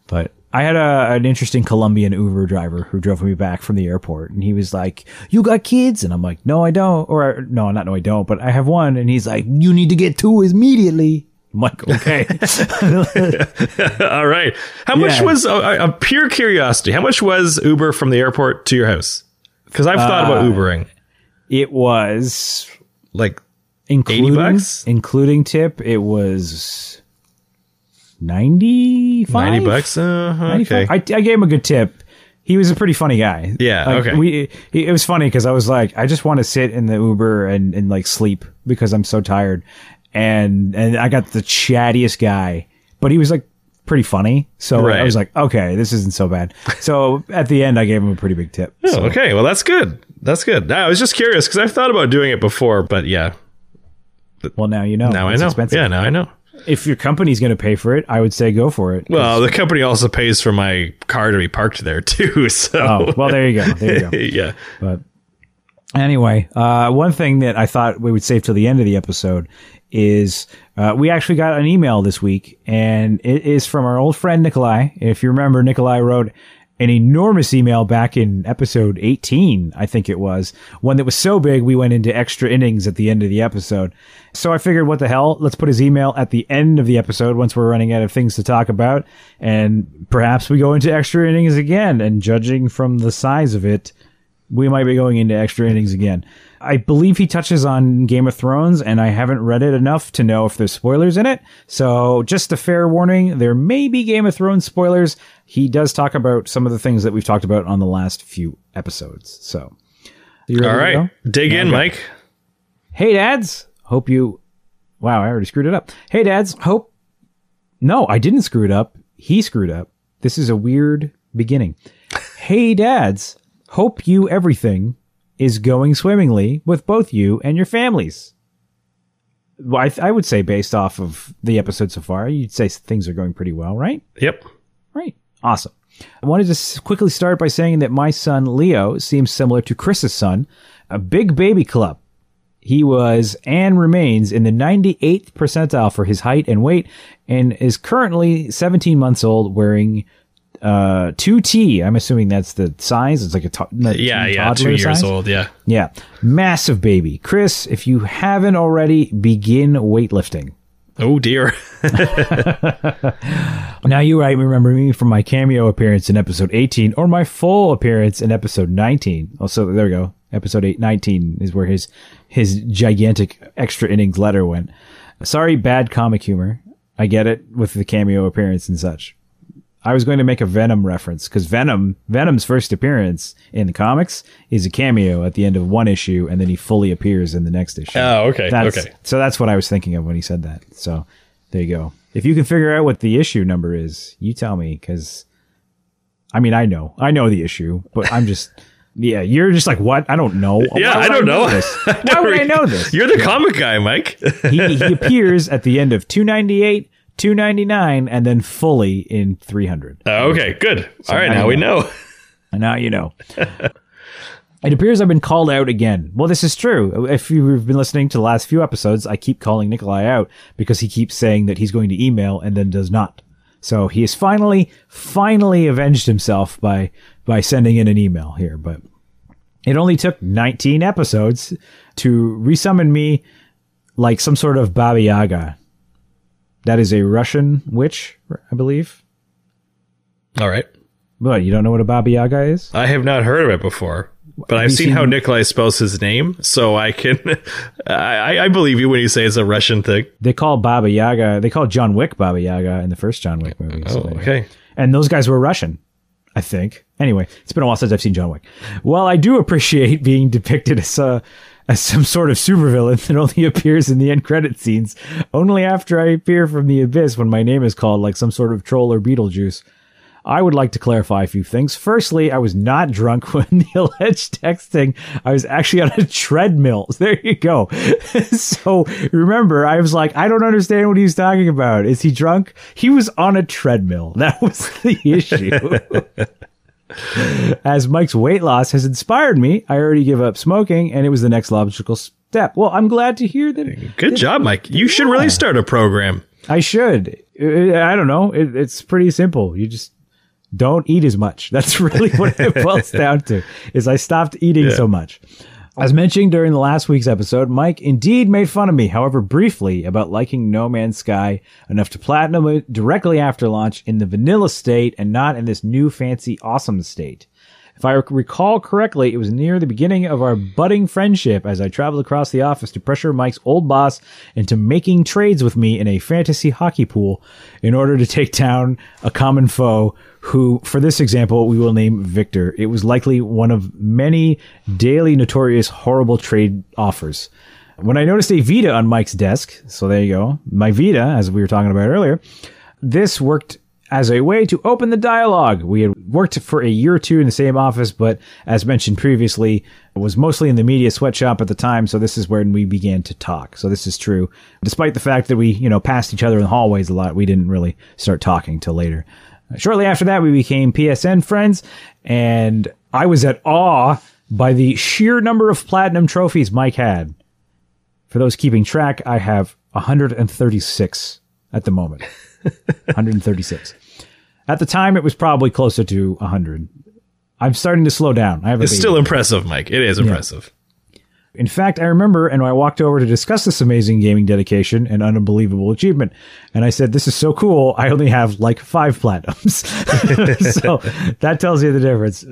But I had a, an interesting Colombian Uber driver who drove me back from the airport, and he was like, "You got kids?" And I'm like, "No, I don't," or no, not no, I don't, but I have one, and he's like, "You need to get two immediately." I'm like, "Okay." All right. How much Yeah. was, uh, a pure curiosity, how much was Uber from the airport to your house? Because I've thought about Ubering. it was Like, including bucks? including tip. It was ninety five. 90 bucks? Uh, okay. 95? I, I gave him a good tip. He was a pretty funny guy. Yeah, Like, okay. We he, it was funny because I was like, I just want to sit in the Uber and, and like sleep because I'm so tired, and and I got the chattiest guy, but he was like pretty funny. So I was like, okay, this isn't so bad. So at the end, I gave him a pretty big tip. Oh, So, okay. Well, that's good. That's good. I was just curious because I've thought about doing it before, but yeah, well, now you know. now It's I know. Expensive. Yeah, now I know. If your company's going to pay for it, I would say go for it. Well, the company also pays for my car to be parked there too. So, oh, well, there you go. There you go. yeah. But anyway, uh, one thing that I thought we would save till the end of the episode is uh, we actually got an email this week, and it is from our old friend Nikolai. If you remember, Nikolai wrote an enormous email back in episode 18, I think it was, one that was so big we went into extra innings at the end of the episode. So I figured, what the hell? Let's put his email at the end of the episode once we're running out of things to talk about, and perhaps we go into extra innings again. And judging from the size of it, we might be going into extra innings again. I believe he touches on Game of Thrones, and I haven't read it enough to know if there's spoilers in it. So, just a fair warning there may be Game of Thrones spoilers. He does talk about some of the things that we've talked about on the last few episodes. So, All to go? Dig in, Mike. Hey, dads. Hope you. Wow, I already screwed it up. Hey, dads. Hope. No, I didn't screw it up. He screwed up. This is a weird beginning. hey, dads. Hope you everything is going swimmingly with both you and your families. Well, I, th- I would say, based off of the episode so far, you'd say things are going pretty well, right? Yep. Right. Awesome. I wanted to s- quickly start by saying that my son Leo seems similar to Chris's son, a big baby club. He was and remains in the 98th percentile for his height and weight and is currently 17 months old wearing uh 2T. I'm assuming that's the size. It's like a to- Yeah, yeah. Two years size? old. Yeah. Yeah. Massive baby. Chris, if you haven't already, begin weightlifting. Oh dear. Now you might remember me from my cameo appearance in episode 18 or my full appearance in episode 19. Also, there we go. Episode 8, 19 is where his his gigantic extra innings letter went. Sorry, bad comic humor. I get it with the cameo appearance and such. I was going to make a Venom reference because Venom, Venom's first appearance in the comics is a cameo at the end of one issue, and then he fully appears in the next issue. Oh, okay. That's, okay. So that's what I was thinking of when he said that. So there you go. If you can figure out what the issue number is, you tell me because I mean I know I know the issue, but I'm just yeah. You're just like what? I don't know. Yeah, I don't know. this? Why would I know this? You're the comic guy, Mike. he, he appears at the end of 298, 299, and then fully in 300. Oh, okay, good. All right, now now we know. And now you know. it appears I've been called out again. Well, this is true. If you've been listening to the last few episodes, I keep calling Nikolai out because he keeps saying that he's going to email and then does not. So he has finally, finally avenged himself by by sending in an email here. But it only took 19 episodes to resummon me like some sort of Baba Yaga. That is a Russian witch, I believe. All right. What, you don't know what a Baba Yaga is? I have not heard of it before, but I've seen, seen- how Nikolai spells his name, so I can. I, I believe you when you say it's a Russian thing. They call Baba Yaga, they call John Wick Baba Yaga in the first John Wick movie. Oh, So they- okay. And those guys were Russian, I think. Anyway, it's been a while since I've seen John Wick. Well, I do appreciate being depicted as a, as some sort of supervillain that only appears in the end credit scenes, only after I appear from the abyss when my name is called, like some sort of troll or Beetlejuice. I would like to clarify a few things. Firstly, I was not drunk when the alleged texting. I was actually on a treadmill. There you go. so remember, I was like, I don't understand what he's talking about. Is he drunk? He was on a treadmill. That was the issue. As Mike's weight loss has inspired me, I already give up smoking, and it was the next logical step. Well, I'm glad to hear that. Good job, Mike. You should really start a program. I should. I don't know. It, it's pretty simple. You just don't eat as much. That's really what it boils down to. Is I stopped eating Yeah. so much. As mentioned during the last week's episode, Mike indeed made fun of me, however briefly, about liking No Man's Sky enough to platinum it directly after launch in the vanilla state and not in this new fancy awesome state. If I recall correctly, it was near the beginning of our budding friendship as I traveled across the office to pressure Mike's old boss into making trades with me in a fantasy hockey pool in order to take down a common foe who, for this example, we will name Victor. It was likely one of many daily notorious horrible trade offers. When I noticed a Vita on Mike's desk, so there you go, my Vita, as we were talking about earlier, this worked as a way to open the dialogue. We had worked for a year or two in the same office, but as mentioned previously, was mostly in the media sweatshop at the time. So this is when we began to talk. So this is true. Despite the fact that we, you know, passed each other in the hallways a lot, we didn't really start talking till later. Shortly after that, we became PSN friends, and I was at awe by the sheer number of platinum trophies Mike had. For those keeping track, I have 136 at the moment. 136. At the time, it was probably closer to 100. I'm starting to slow down. I have It's still impressive, Mike. It is impressive. In fact, I remember, and I walked over to discuss this amazing gaming dedication and unbelievable achievement. And I said, This is so cool. I only have like five platinums. so that tells you the difference.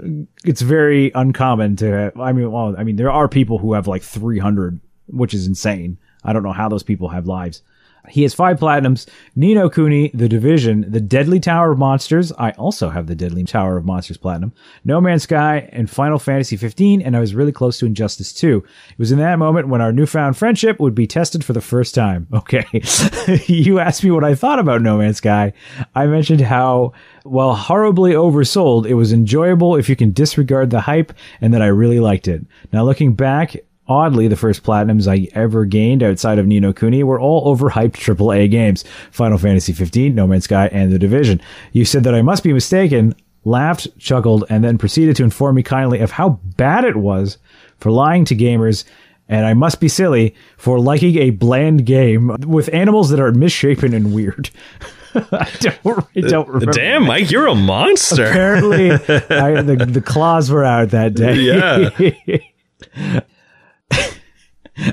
It's very uncommon to have, I mean, well, I mean, there are people who have like 300, which is insane. I don't know how those people have lives. He has five platinums. Ni no Kuni, The Division, The Deadly Tower of Monsters. I also have The Deadly Tower of Monsters Platinum. No Man's Sky and Final Fantasy 15, and I was really close to Injustice 2. It was in that moment when our newfound friendship would be tested for the first time. Okay. you asked me what I thought about No Man's Sky. I mentioned how, while horribly oversold, it was enjoyable if you can disregard the hype and that I really liked it. Now looking back, Oddly, the first platinums I ever gained outside of Ni no Kuni were all overhyped AAA games Final Fantasy XV, No Man's Sky, and The Division. You said that I must be mistaken, laughed, chuckled, and then proceeded to inform me kindly of how bad it was for lying to gamers. And I must be silly for liking a bland game with animals that are misshapen and weird. I don't, uh, I don't remember. Damn, Mike, you're a monster. Apparently, I, the, the claws were out that day. Yeah.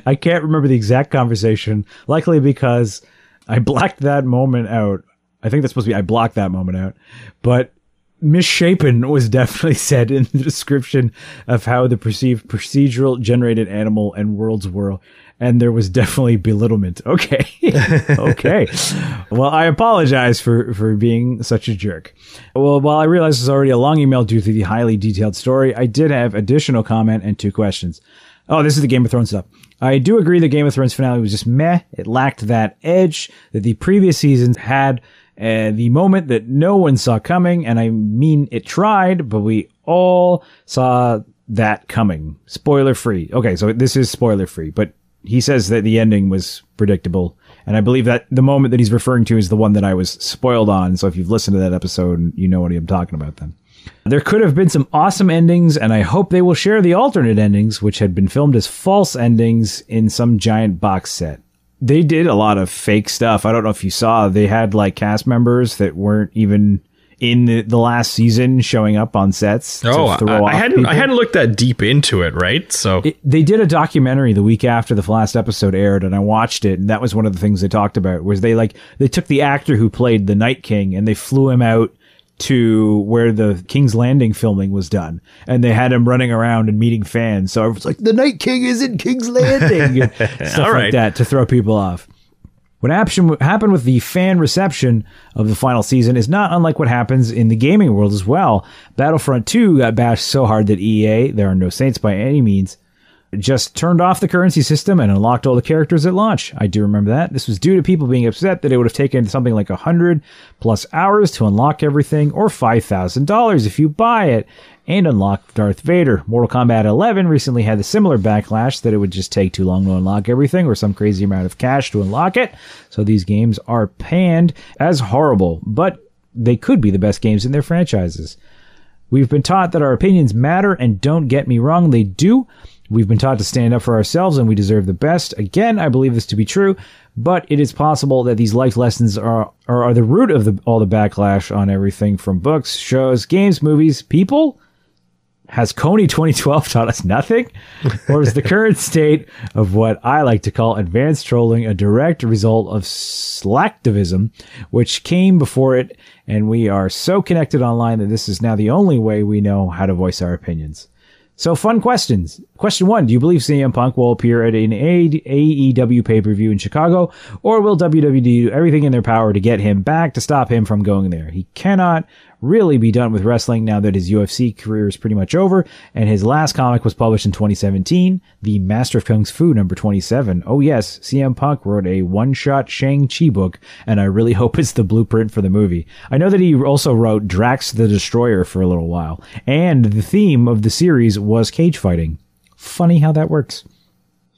I can't remember the exact conversation, likely because I blacked that moment out. I think that's supposed to be I blocked that moment out. But misshapen was definitely said in the description of how the perceived procedural generated animal and worlds were. And there was definitely belittlement. Okay. okay. Well, I apologize for, for being such a jerk. Well, while I realize this is already a long email due to the highly detailed story, I did have additional comment and two questions. Oh, this is the Game of Thrones stuff. I do agree the Game of Thrones finale was just meh. It lacked that edge that the previous seasons had. Uh, the moment that no one saw coming, and I mean it tried, but we all saw that coming. Spoiler free. Okay, so this is spoiler free, but he says that the ending was predictable. And I believe that the moment that he's referring to is the one that I was spoiled on. So if you've listened to that episode, you know what I'm talking about then. There could have been some awesome endings, and I hope they will share the alternate endings, which had been filmed as false endings in some giant box set. They did a lot of fake stuff. I don't know if you saw, they had like cast members that weren't even in the, the last season showing up on sets. to Oh, throw I, I hadn't. people. I hadn't looked that deep into it, right? So It, they did a documentary the week after the last episode aired, and I watched it, and that was one of the things they talked about. Was they like they took the actor who played the Night King and they flew him out to where the King's Landing filming was done, and they had him running around and meeting fans. So I was like, "The Night King is in King's Landing," and stuff like that to throw people off. What happened with the fan reception of the final season is not unlike what happens in the gaming world as well. Battlefront 2 got bashed so hard that EA, there are no saints by any means, just turned off the currency system and unlocked all the characters at launch. I do remember that. This was due to people being upset that it would have taken something like 100 plus hours to unlock everything or $5,000 if you buy it and unlock Darth Vader. Mortal Kombat 11 recently had a similar backlash that it would just take too long to unlock everything or some crazy amount of cash to unlock it. So these games are panned as horrible, but they could be the best games in their franchises. We've been taught that our opinions matter, and don't get me wrong, they do. We've been taught to stand up for ourselves and we deserve the best. Again, I believe this to be true, but it is possible that these life lessons are, are, are the root of the, all the backlash on everything from books, shows, games, movies, people. Has Kony 2012 taught us nothing? Or is the current state of what I like to call advanced trolling a direct result of slacktivism, which came before it, and we are so connected online that this is now the only way we know how to voice our opinions? So, fun questions. Question one Do you believe CM Punk will appear at an AEW pay per view in Chicago, or will WWE do everything in their power to get him back to stop him from going there? He cannot really be done with wrestling now that his UFC career is pretty much over, and his last comic was published in 2017, The Master of Kung Fu number 27. Oh yes, CM Punk wrote a one-shot Shang-Chi book, and I really hope it's the blueprint for the movie. I know that he also wrote Drax the Destroyer for a little while, and the theme of the series was cage fighting. Funny how that works.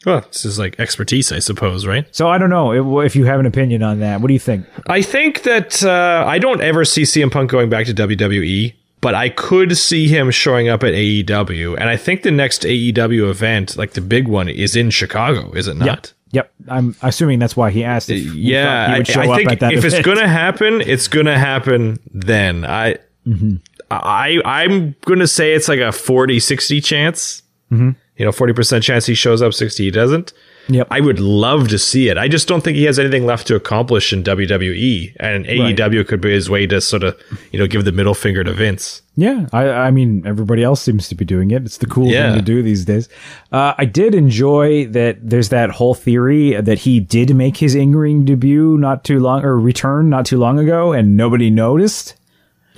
Well, this is like expertise, I suppose, right? So I don't know if, you have an opinion on that. What do you think? I think that uh, I don't ever see CM Punk going back to WWE, but I could see him showing up at AEW. And I think the next AEW event, like the big one, is in Chicago, is it not? Yep. Yep, I'm assuming that's why he asked. If yeah, he would show I, I up think at that if it's gonna happen, it's gonna happen then. I, Mm-hmm. I, I'm gonna say it's like a 40, 60 chance. Mm-hmm. You know, forty percent chance he shows up, sixty he doesn't. Yep. I would love to see it. I just don't think he has anything left to accomplish in WWE, and AEW could be his way to sort of, you know, give the middle finger to Vince. Yeah, I, I mean, everybody else seems to be doing it. It's the cool Yeah. thing to do these days. Uh, I did enjoy that there's that whole theory that he did make his in-ring debut not too long, or return not too long ago, and nobody noticed.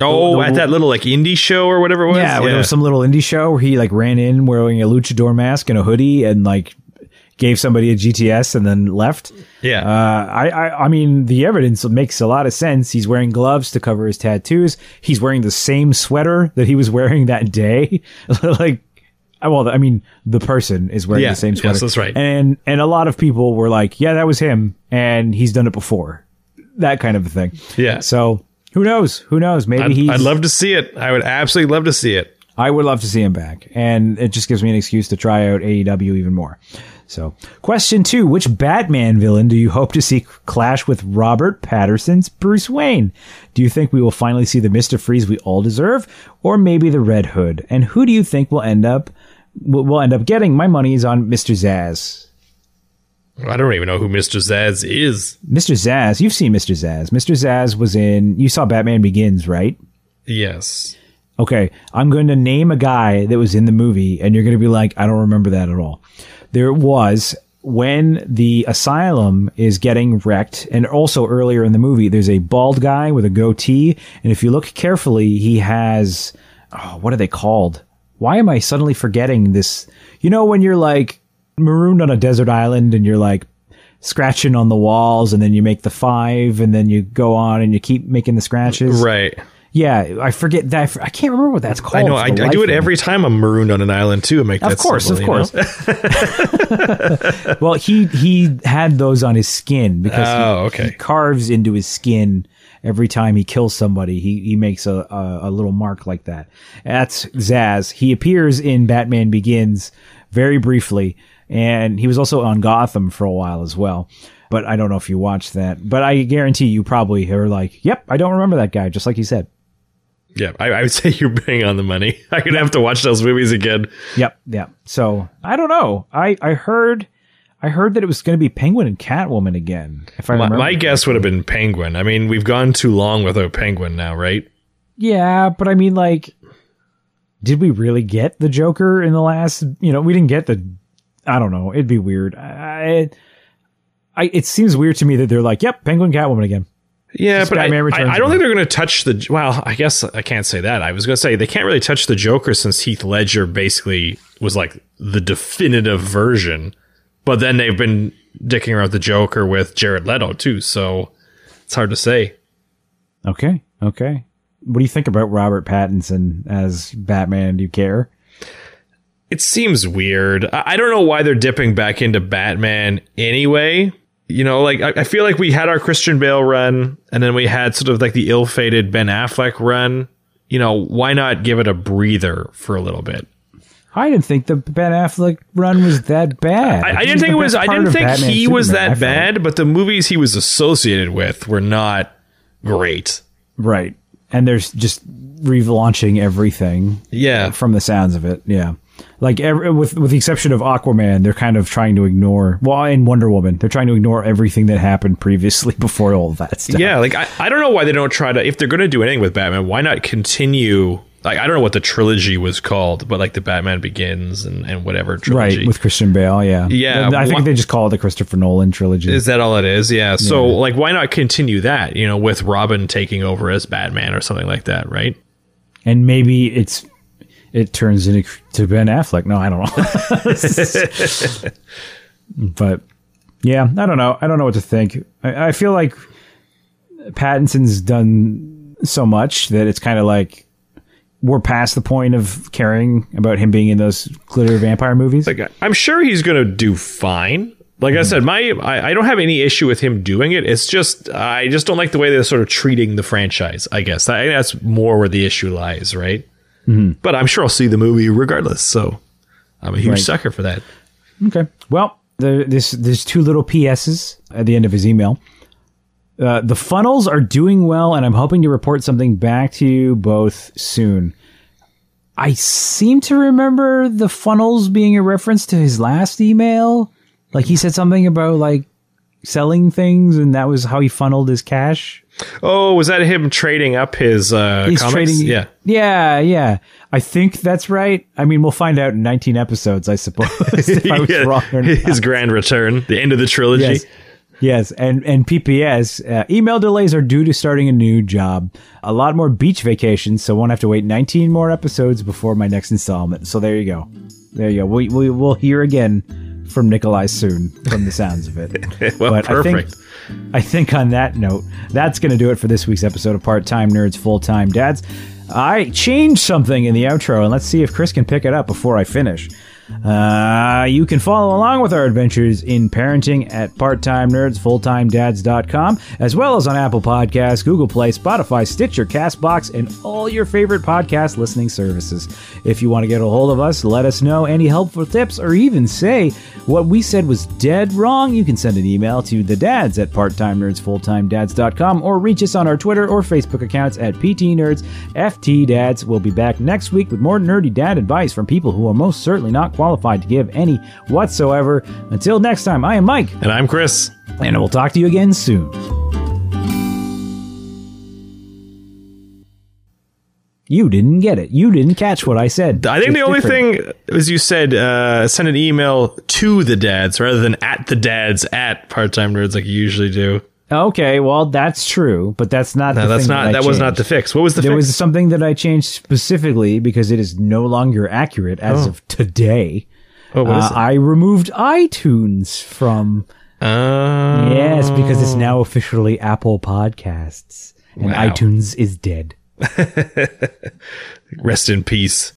Oh, the- at that little like indie show or whatever it was. Yeah, when there was some little indie show where he like ran in wearing a luchador mask and a hoodie and like gave somebody a GTS and then left. Yeah. Uh, I, I, I mean, the evidence makes a lot of sense. He's wearing gloves to cover his tattoos. He's wearing the same sweater that he was wearing that day. like, well, I mean, the person is wearing Yeah, the same yes, sweater. that's right. And, and a lot of people were like, yeah, that was him. And he's done it before. That kind of a thing. Yeah. So who knows? Who knows? Maybe I'd, he's. I'd love to see it. I would absolutely love to see it. I would love to see him back, and it just gives me an excuse to try out AEW even more. So, question two: Which Batman villain do you hope to see clash with Robert Pattinson's Bruce Wayne? Do you think we will finally see the Mister Freeze we all deserve, or maybe the Red Hood? And who do you think will end up will end up getting? My money is on Mister Zsasz. I don't even know who Mr. Zsasz is. Mr. Zsasz, you've seen Mr. Zsasz. Mr. Zsasz was in. You saw Batman Begins, right? Yes. Okay, I'm going to name a guy that was in the movie, and you're going to be like, I don't remember that at all. There was when the asylum is getting wrecked, and also earlier in the movie, there's a bald guy with a goatee, and if you look carefully, he has oh, what are they called? Why am I suddenly forgetting this? You know, when you're like marooned on a desert island and you're like scratching on the walls, and then you make the five, and then you go on and you keep making the scratches. Right. Yeah, I forget that. I can't remember what that's called. I know. I, I do it every time I'm marooned on an island too. And make Of that course, simple, of course. well, he he had those on his skin because he- Oh, okay. he carves into his skin every time he kills somebody. He he makes a, a a little mark like that. That's Zsasz. He appears in Batman Begins very briefly, and he was also on Gotham for a while as well. But I don't know if you watched that. But I guarantee you probably are like, "Yep, I don't remember that guy," just like you said. Yeah, I, I would say you're bang on the money. I'm gonna have to watch those movies again. Yep, yep. So I don't know. I I heard I heard that it was going to be Penguin and Catwoman again. If I My, remember, my guess would have been Penguin. I mean, we've gone too long without Penguin now, right? yeah, but I mean, like, did we really get the Joker in the last? You know, we didn't get the. I don't know. It'd be weird. I, I it seems weird to me that they're like, "Yep, Penguin, Catwoman again." Yeah, but I, I, I don't think they're going to touch the. Well, I guess I can't say that. I was going to say they can't really touch the Joker since Heath Ledger basically was like the definitive version. But then they've been dicking around the Joker with Jared Leto too, so it's hard to say. Okay, okay. What do you think about Robert Pattinson as Batman? Do you care? It seems weird. I don't know why they're dipping back into Batman anyway. You know, like I, feel like we had our Christian Bale run, and then we had sort of like the ill-fated Ben Affleck run. You know, why not give it a breather for a little bit? I didn't think the Ben Affleck run was that bad. I, I didn't think it was. I didn't think Batman he was that bad, but the movies he was associated with were not great. Right. And there's just relaunching everything Yeah, from the sounds of it. Yeah. Like every, with with the exception of Aquaman, they're kind of trying to ignore. Well, in Wonder Woman, they're trying to ignore everything that happened previously before all of that stuff. yeah. Like I, I don't know why they don't try to. If they're going to do anything with Batman, why not continue? Like I don't know what the trilogy was called, but like the Batman Begins and and whatever trilogy. Right with Christian Bale. Yeah. Yeah, I think they just call it the Christopher Nolan trilogy. Is that all it is? Yeah. So like, why not continue that? You know, with Robin taking over as Batman or something like that, right? and maybe it's it turns into to Ben Affleck. No, I don't know. but yeah, I don't know. I don't know what to think. I, I feel like Pattinson's done so much that it's kind of like we're past the point of caring about him being in those glitter vampire movies. Like I'm sure he's gonna do fine. Like I mm-hmm. said, my I, I don't have any issue with him doing it. It's just I just don't like the way they're sort of treating the franchise. I guess I, that's more where the issue lies, right? But I'm sure I'll see the movie regardless. So I'm a huge Right. sucker for that. Okay. Well, there, this there's two little PSs at the end of his email. Uh, the funnels are doing well, and I'm hoping to report something back to you both soon. I seem to remember the funnels being a reference to his last email. Like he said something about like selling things, and that was how he funneled his cash. Oh, was that him trading up his uh, He's comics? trading. Yeah. yeah, yeah. I think that's right. I mean, we'll find out in 19 episodes, I suppose, if I was Yeah, wrong or not. his grand return, the end of the trilogy. Yes. Yes, and and PPS uh, email delays are due to starting a new job. A lot more beach vacations, so won't have to wait 19 more episodes before my next installment. So there you go, there you go. We we will hear again from Nikolai soon, from the sounds of it. Well, I perfect. think I think on that note, that's going to do it for this week's episode of Part Time Nerds, Full Time Dads. I changed something in the outro, and let's see if Chris can pick it up before I finish. Uh, you can follow along with our adventures in parenting at parttimenerds, as well as on Apple Podcasts, Google Play, Spotify, Stitcher, Castbox, and all your favorite podcast listening services. If you want to get a hold of us, let us know any helpful tips, or even say what we said was dead wrong, you can send an email to the dads at parttimenerdsfulltimedads.com or reach us on our Twitter or Facebook accounts at PTNerds, FT Dads. We'll be back next week with more nerdy dad advice from people who are most certainly not qualified to give any whatsoever. Until next time, I am Mike, And I'm Chris. and we'll talk to you again soon. You didn't get it. You didn't catch what I said. I think It's the only different. thing, as you said, uh, send an email to the dads rather than at the dads at part time nerds like you usually do. Okay, well, that's true, but that's not. No, the that's thing not. I That was not the fix. What was the There fix? was something that I changed specifically because it is no longer accurate as Oh. of today. oh, what is Uh, I removed iTunes from? Uh, yes because it's now officially Apple Podcasts and Wow. iTunes is dead. Rest in peace.